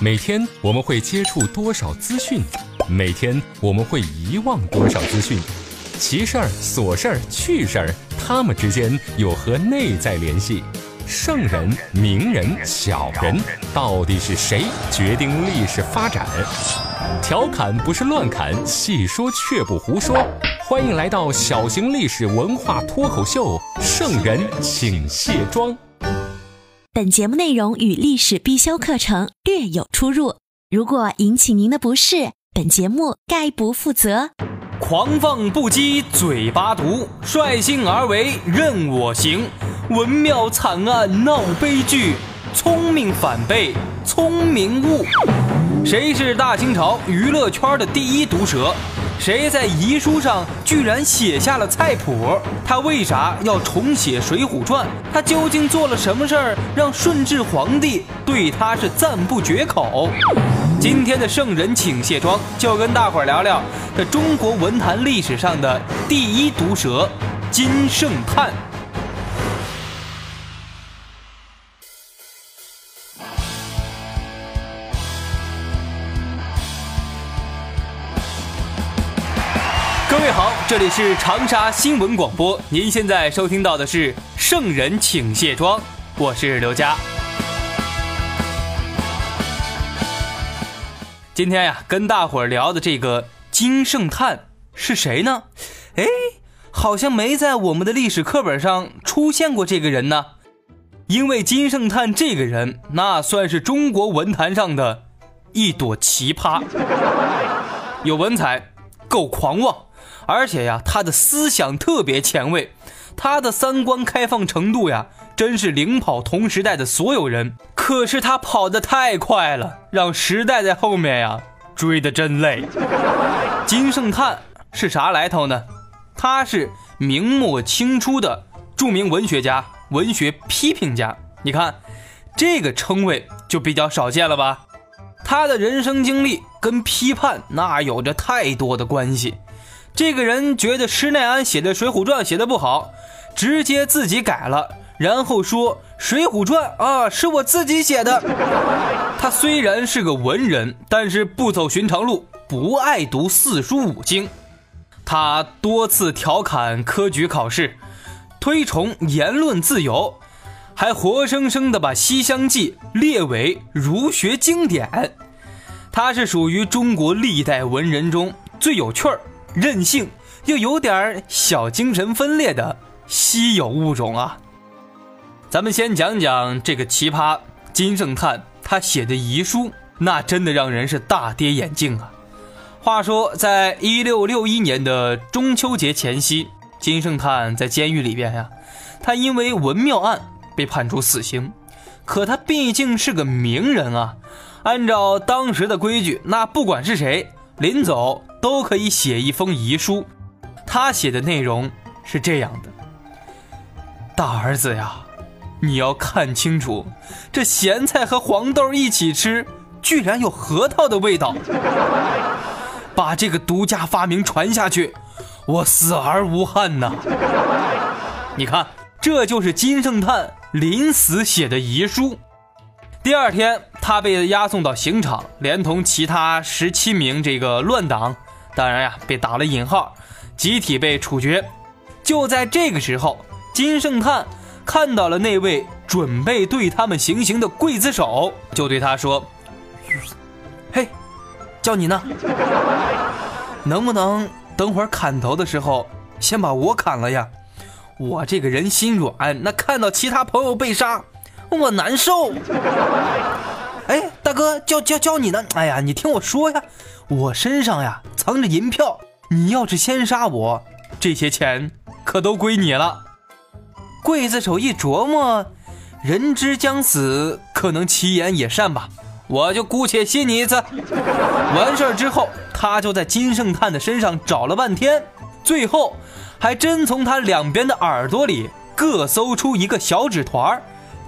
每天我们会接触多少资讯？每天我们会遗忘多少资讯？奇事儿、琐事儿、趣事儿，他们之间有何内在联系？圣人、名人、小人，到底是谁决定历史发展？调侃不是乱侃，细说却不胡说。欢迎来到小型历史文化脱口秀《圣人请卸妆》。本节目内容与历史必修课程略有出入，如果引起您的不适，本节目概不负责。狂放不羁嘴巴毒，率性而为任我行。文庙惨案闹悲剧，聪明反被聪明误。谁是大清朝娱乐圈的第一毒舌？谁在遗书上居然写下了菜谱？他为啥要重写《水浒传》？他究竟做了什么事儿，让顺治皇帝对他是赞不绝口？今天的圣人请卸妆，就跟大伙儿聊聊这中国文坛历史上的第一毒蛇——金圣叹。这里是长沙新闻广播，您现在收听到的是《圣人请卸妆》，我是刘佳。今天呀，跟大伙儿聊的这个金圣叹是谁呢？哎，好像没在我们的历史课本上出现过这个人呢。因为金圣叹这个人，那算是中国文坛上的一朵奇葩，有文采，够狂妄。而且呀，他的思想特别前卫，他的三观开放程度呀，真是领跑同时代的所有人。可是他跑得太快了，让时代在后面呀追得真累。金圣叹是啥来头呢？他是明末清初的著名文学家、文学批评家。你看，这个称谓就比较少见了吧？他的人生经历跟批判那有着太多的关系。这个人觉得施耐庵写的《水浒传》写的不好，直接自己改了，然后说《水浒传》啊是我自己写的。他虽然是个文人，但是不走寻常路，不爱读四书五经。他多次调侃科举考试，推崇言论自由，还活生生的把《西厢记》列为儒学经典。他是属于中国历代文人中最有趣儿。任性又有点小精神分裂的稀有物种啊！咱们先讲讲这个奇葩金圣叹，他写的遗书，那真的让人是大跌眼镜啊！话说，在一六六一年的中秋节前夕，金圣叹在监狱里边呀，他因为文庙案被判处死刑，可他毕竟是个名人啊，按照当时的规矩，那不管是谁临走。都可以写一封遗书，他写的内容是这样的：大儿子呀，你要看清楚，这咸菜和黄豆一起吃，居然有核桃的味道。把这个独家发明传下去，我死而无憾呐！你看，这就是金圣叹临死写的遗书。第二天，他被押送到刑场，连同其他十七名这个乱党。当然呀，被打了引号，集体被处决。就在这个时候，金圣叹看到了那位准备对他们行刑的刽子手，就对他说：“嘿，叫你呢，能不能等会儿砍头的时候先把我砍了呀？我这个人心软，那看到其他朋友被杀，我难受。哎，大哥，叫叫叫你呢！哎呀，你听我说呀。”我身上呀藏着银票，你要是先杀我，这些钱可都归你了。刽子手一琢磨，人之将死，可能其言也善吧，我就姑且信你一次。完事儿之后，他就在金圣叹的身上找了半天，最后还真从他两边的耳朵里各搜出一个小纸团儿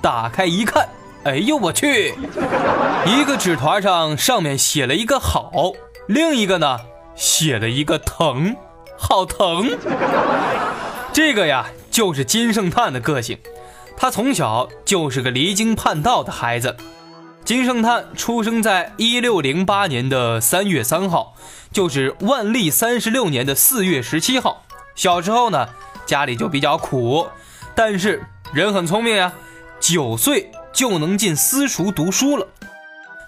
打开一看。哎呦我去！一个纸团上上面写了一个好，另一个呢写了一个疼，好疼。这个呀就是金圣叹的个性，他从小就是个离经叛道的孩子。金圣叹出生在一六零八年的三月三号，就是万历三十六年的四月十七号。小时候呢，家里就比较苦，但是人很聪明呀，九岁就能进私塾读书了。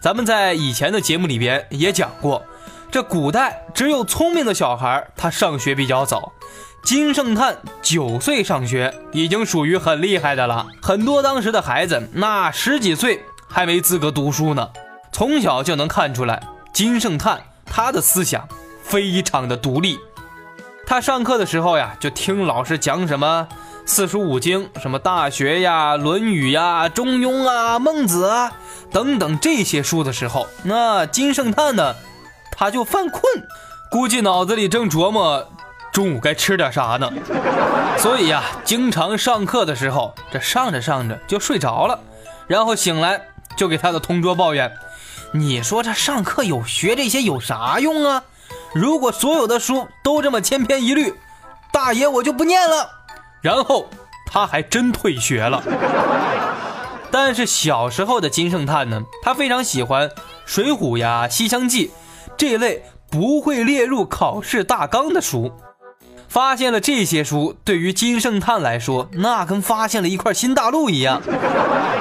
咱们在以前的节目里边也讲过，这古代只有聪明的小孩他上学比较早。金圣叹九岁上学，已经属于很厉害的了。很多当时的孩子，那十几岁。还没资格读书呢，从小就能看出来，金圣叹他的思想非常的独立。他上课的时候呀，就听老师讲什么四书五经，什么《大学》呀、《论语》呀、《中庸》啊、《孟子》啊等等这些书的时候，那金圣叹呢，他就犯困，估计脑子里正琢磨中午该吃点啥呢。所以呀，经常上课的时候，这上着上着就睡着了，然后醒来。就给他的同桌抱怨：“你说这上课有学这些有啥用啊？如果所有的书都这么千篇一律，大爷我就不念了。”然后他还真退学了。但是小时候的金圣叹呢，他非常喜欢《水浒》呀、《西厢记》这类不会列入考试大纲的书。发现了这些书，对于金圣叹来说，那跟发现了一块新大陆一样。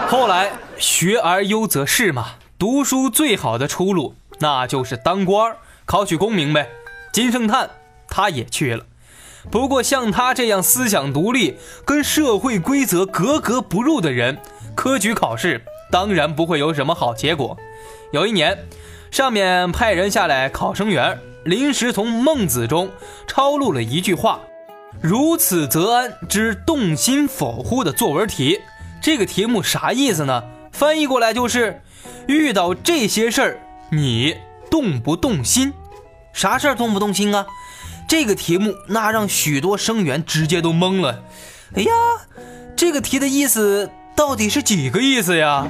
后来。学而优则仕嘛，读书最好的出路那就是当官考取功名呗。金圣叹他也去了，不过像他这样思想独立、跟社会规则格格不入的人，科举考试当然不会有什么好结果。有一年，上面派人下来考生员，临时从《孟子》中抄录了一句话：“如此则安之动心否乎”的作文题。这个题目啥意思呢？翻译过来就是，遇到这些事儿，你动不动心？啥事儿动不动心啊？这个题目那让许多生源直接都懵了。哎呀，这个题的意思到底是几个意思呀？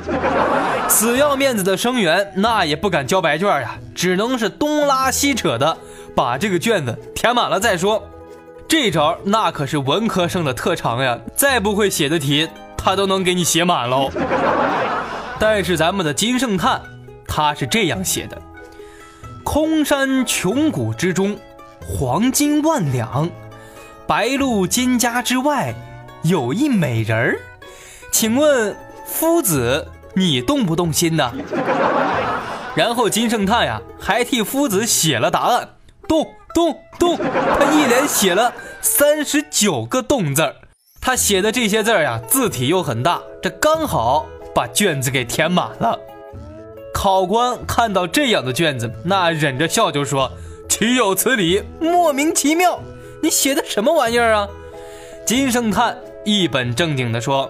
死要面子的生源那也不敢交白卷呀，只能是东拉西扯的把这个卷子填满了再说。这招那可是文科生的特长呀，再不会写的题他都能给你写满喽。但是咱们的金圣叹，他是这样写的：空山穷谷之中，黄金万两；白鹿蒹葭之外，有一美人儿。请问夫子，你动不动心呢？然后金圣叹呀，还替夫子写了答案，动动动，他一连写了三十九个动字儿。他写的这些字儿呀，字体又很大，这刚好。把卷子给填满了，考官看到这样的卷子，那忍着笑就说：“岂有此理，莫名其妙，你写的什么玩意儿啊？”金圣叹一本正经地说：“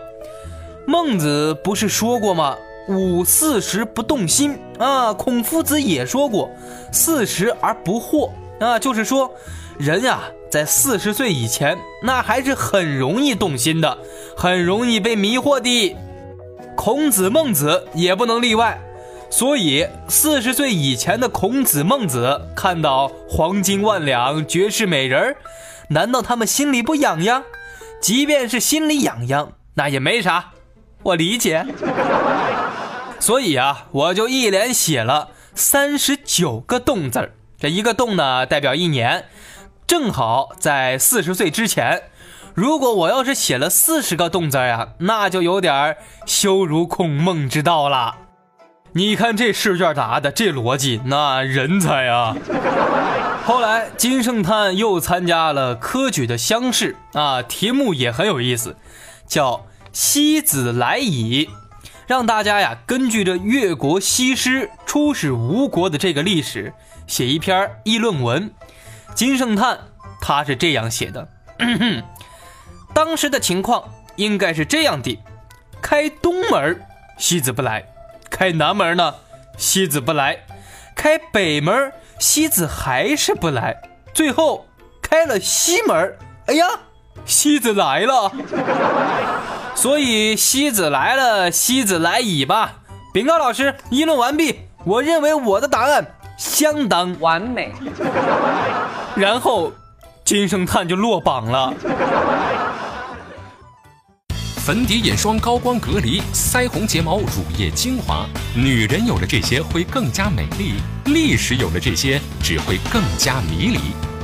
孟子不是说过吗？五四十不动心啊。孔夫子也说过，四十而不惑啊，就是说，人呀，在四十岁以前，那还是很容易动心的，很容易被迷惑的。”孔子、孟子也不能例外，所以四十岁以前的孔子、孟子看到黄金万两、绝世美人难道他们心里不痒痒？即便是心里痒痒，那也没啥，我理解。所以啊，我就一连写了三十九个动字儿这一个动呢，代表一年，正好在四十岁之前。如果我要是写了四十个动字儿呀，那就有点羞辱孔孟之道了。你看这试卷答的这逻辑，那人才啊！后来金圣叹又参加了科举的乡试啊，题目也很有意思，叫“西子来矣”，让大家呀根据着越国西施出使吴国的这个历史写一篇议论文。金圣叹他是这样写的。当时的情况应该是这样的：开东门，西子不来；开南门呢，西子不来；开北门，西子还是不来。最后开了西门，哎呀，西子来了。所以西子来了，西子来矣吧。禀告老师，议论完毕。我认为我的答案相当完美。然后金圣叹就落榜了。粉底、眼霜、高光隔离、腮红、睫毛、乳液、精华，女人有了这些会更加美丽，历史有了这些只会更加迷离。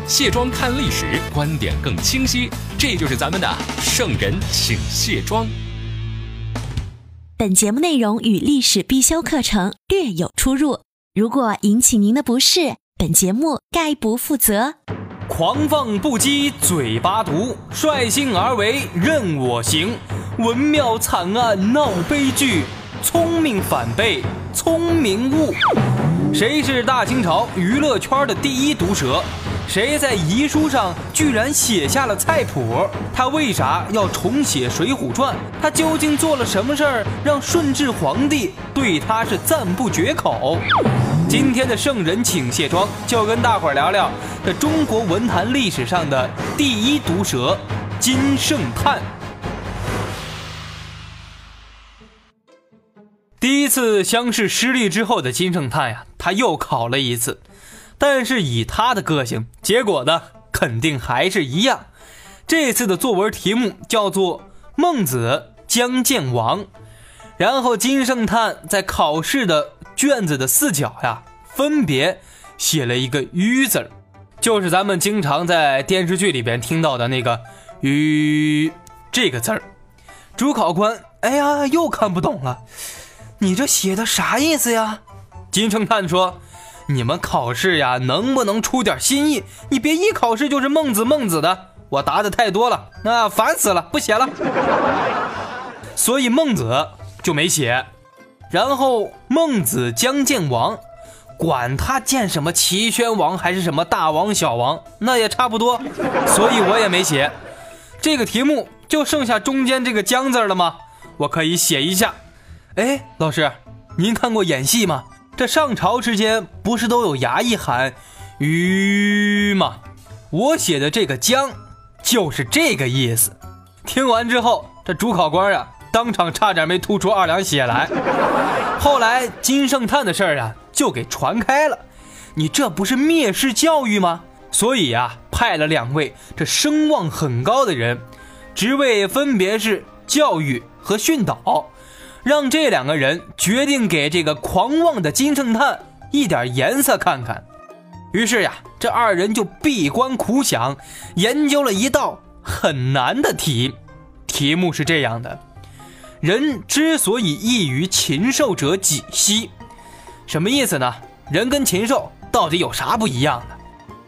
卸妆看历史，观点更清晰，这就是咱们的圣人请卸妆。本节目内容与历史必修课程略有出入，如果引起您的不适，本节目概不负责。狂放不羁嘴巴毒，率性而为任我行。文庙惨案闹悲剧，聪明反被聪明误。谁是大清朝娱乐圈的第一毒蛇？谁在遗书上居然写下了菜谱？他为啥要重写《水浒传》？他究竟做了什么事儿，让顺治皇帝对他是赞不绝口？今天的圣人请卸妆，就跟大伙儿聊聊这中国文坛历史上的第一毒蛇金圣叹。第一次乡试失利之后的金圣叹呀，他又考了一次。但是以他的个性，结果呢肯定还是一样。这次的作文题目叫做《孟子将见王》，然后金圣叹在考试的卷子的四角呀，分别写了一个“于”字儿，就是咱们经常在电视剧里边听到的那个“于”这个字儿。主考官，哎呀，又看不懂了，你这写的啥意思呀？金圣叹说。你们考试呀，能不能出点新意？你别一考试就是孟子孟子的，我答的太多了，那烦死了，不写了。所以孟子就没写。然后孟子将见王，管他见什么齐宣王还是什么大王小王，那也差不多，所以我也没写。这个题目就剩下中间这个将字了吗？我可以写一下。哎，老师，您看过演戏吗？这上朝之间不是都有衙役喊“吁”吗？我写的这个“将”就是这个意思。听完之后，这主考官啊，当场差点没吐出二两血来。后来金圣叹的事儿啊，就给传开了。你这不是蔑视教育吗？所以啊，派了两位这声望很高的人，职位分别是教育和训导。让这两个人决定给这个狂妄的金圣叹一点颜色看看。于是呀，这二人就闭关苦想，研究了一道很难的题。题目是这样的：人之所以异于禽兽者几兮？什么意思呢？人跟禽兽到底有啥不一样的？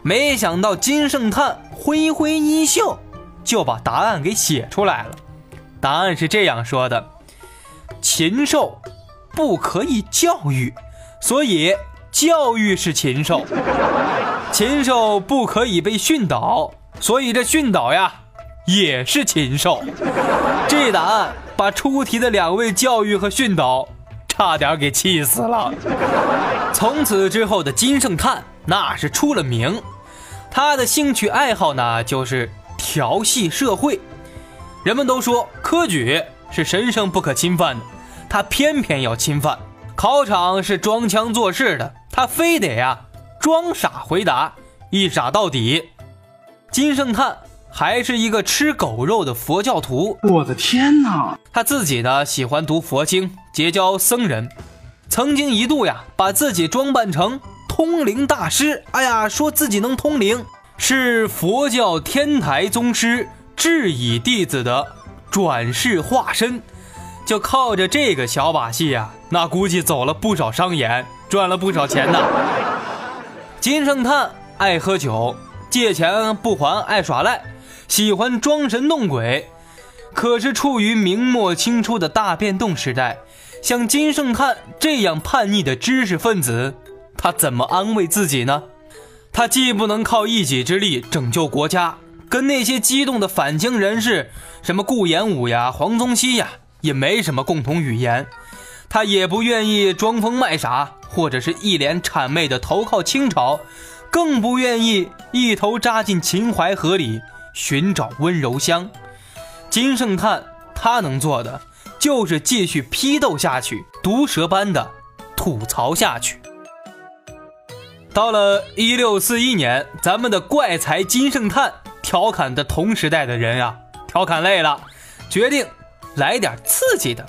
没想到金圣叹挥挥衣袖，就把答案给写出来了。答案是这样说的。禽兽不可以教育，所以教育是禽兽；禽兽不可以被训导，所以这训导呀也是禽兽。这答案把出题的两位教育和训导差点给气死了。从此之后的金圣叹那是出了名，他的兴趣爱好呢就是调戏社会。人们都说科举。是神圣不可侵犯的，他偏偏要侵犯。考场是装腔作势的，他非得呀装傻回答，一傻到底。金圣叹还是一个吃狗肉的佛教徒。我的天哪！他自己呢喜欢读佛经，结交僧人，曾经一度呀把自己装扮成通灵大师。哎呀，说自己能通灵，是佛教天台宗师智以弟子的。转世化身，就靠着这个小把戏呀，那估计走了不少商演，赚了不少钱呢。金圣叹爱喝酒，借钱不还，爱耍赖，喜欢装神弄鬼。可是处于明末清初的大变动时代，像金圣叹这样叛逆的知识分子，他怎么安慰自己呢？他既不能靠一己之力拯救国家。跟那些激动的反清人士，什么顾炎武呀、黄宗羲呀，也没什么共同语言。他也不愿意装疯卖傻，或者是一脸谄媚的投靠清朝，更不愿意一头扎进秦淮河里寻找温柔乡。金圣叹他能做的，就是继续批斗下去，毒蛇般的吐槽下去。到了一六四一年，咱们的怪才金圣叹。调侃的同时代的人呀，调侃累了，决定来点刺激的，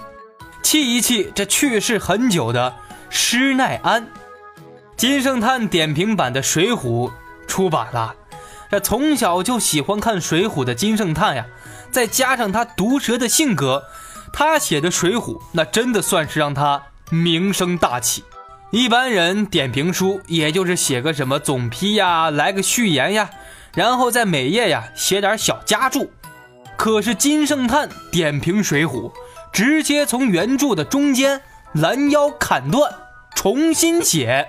气一气这去世很久的施耐庵。金圣叹点评版的《水浒》出版了。这从小就喜欢看《水浒》的金圣叹呀，再加上他毒舌的性格，他写的《水浒》那真的算是让他名声大起。一般人点评书，也就是写个什么总批呀，来个序言呀，然后在每页呀写点小加注。可是金圣叹点评《水浒》，直接从原著的中间拦腰砍断，重新写。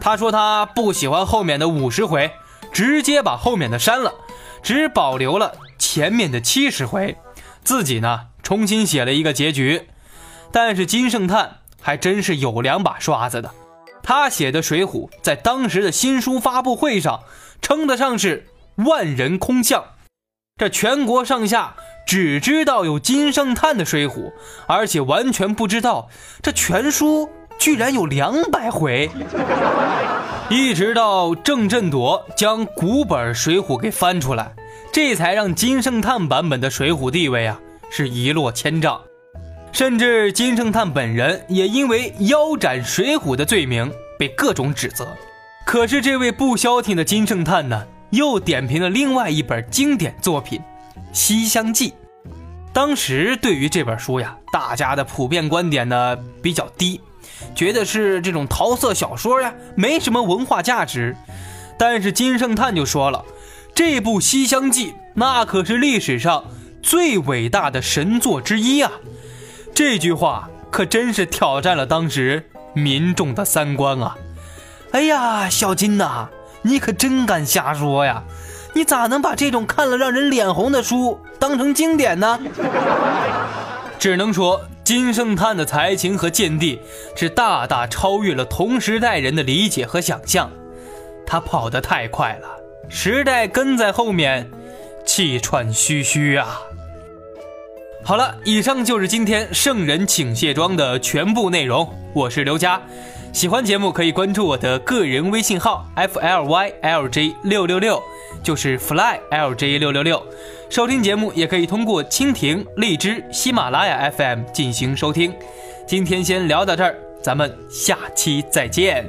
他说他不喜欢后面的五十回。直接把后面的删了，只保留了前面的七十回，自己呢重新写了一个结局。但是金圣叹还真是有两把刷子的，他写的《水浒》在当时的新书发布会上称得上是万人空巷，这全国上下只知道有金圣叹的《水浒》，而且完全不知道这全书居然有两百回。一直到郑振铎将古本《水浒》给翻出来，这才让金圣叹版本的《水浒》地位啊是一落千丈，甚至金圣叹本人也因为腰斩《水浒》的罪名被各种指责。可是这位不消停的金圣叹呢，又点评了另外一本经典作品《西厢记》。当时对于这本书呀，大家的普遍观点呢比较低。觉得是这种桃色小说呀，没什么文化价值。但是金圣叹就说了，这部《西厢记》那可是历史上最伟大的神作之一啊！这句话可真是挑战了当时民众的三观啊！哎呀，小金呐，你可真敢瞎说呀！你咋能把这种看了让人脸红的书当成经典呢？只能说。金圣叹的才情和见地是大大超越了同时代人的理解和想象，他跑得太快了，时代跟在后面，气喘吁吁啊！好了，以上就是今天圣人请卸妆的全部内容，我是刘佳。喜欢节目可以关注我的个人微信号 f l y l j 六六六，就是 fly l j 六六六。收听节目也可以通过蜻蜓、荔枝、喜马拉雅 FM 进行收听。今天先聊到这儿，咱们下期再见。